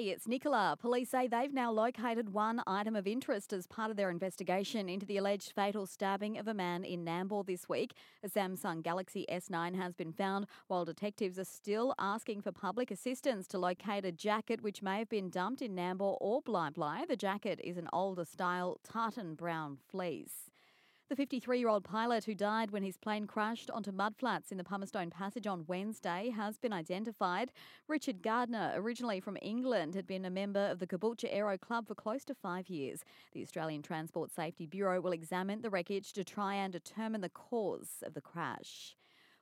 It's Nicola. Police say they've now located one item of interest as part of their investigation into the alleged fatal stabbing of a man in Nambour this week. A Samsung Galaxy S9 has been found, while detectives are still asking for public assistance to locate a jacket which may have been dumped in Nambour or Bli Bli. The jacket is an older style tartan brown fleece. The 53 year old pilot who died when his plane crashed onto mudflats in the Pumicestone Passage on Wednesday has been identified. Richard Gardner, originally from England, had been a member of the Caboolture Aero Club for close to five years. The Australian Transport Safety Bureau will examine the wreckage to try and determine the cause of the crash.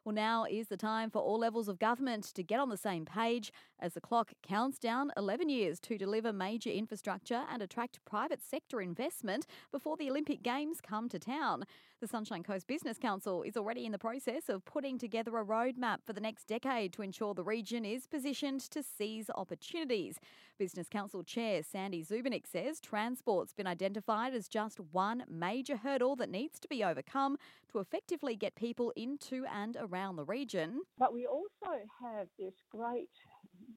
Well, now is the time for all levels of government to get on the same page as the clock counts down 11 years to deliver major infrastructure and attract private sector investment before the Olympic Games come to town. The Sunshine Coast Business Council is already in the process of putting together a roadmap for the next decade to ensure the region is positioned to seize opportunities. Business Council Chair Sandy Zubrinich says transport's been identified as just one major hurdle that needs to be overcome to effectively get people into and around around the region. But we also have this great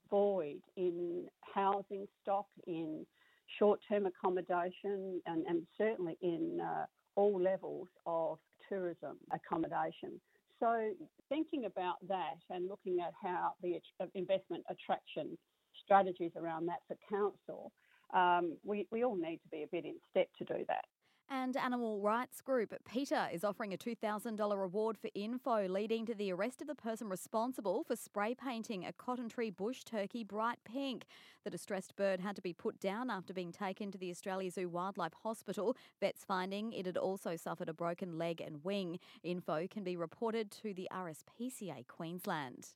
void in housing stock, in short term accommodation, and, and certainly in uh, all levels of tourism accommodation. So, thinking about that and looking at how the investment attraction strategies around that for council, um, we, we all need to be a bit in step to do that. And animal rights group PETA is offering a $2,000 reward for info leading to the arrest of the person responsible for spray painting a cotton tree bush turkey bright pink. The distressed bird had to be put down after being taken to the Australia Zoo Wildlife Hospital. Vets finding it had also suffered a broken leg and wing. Info can be reported to the RSPCA Queensland.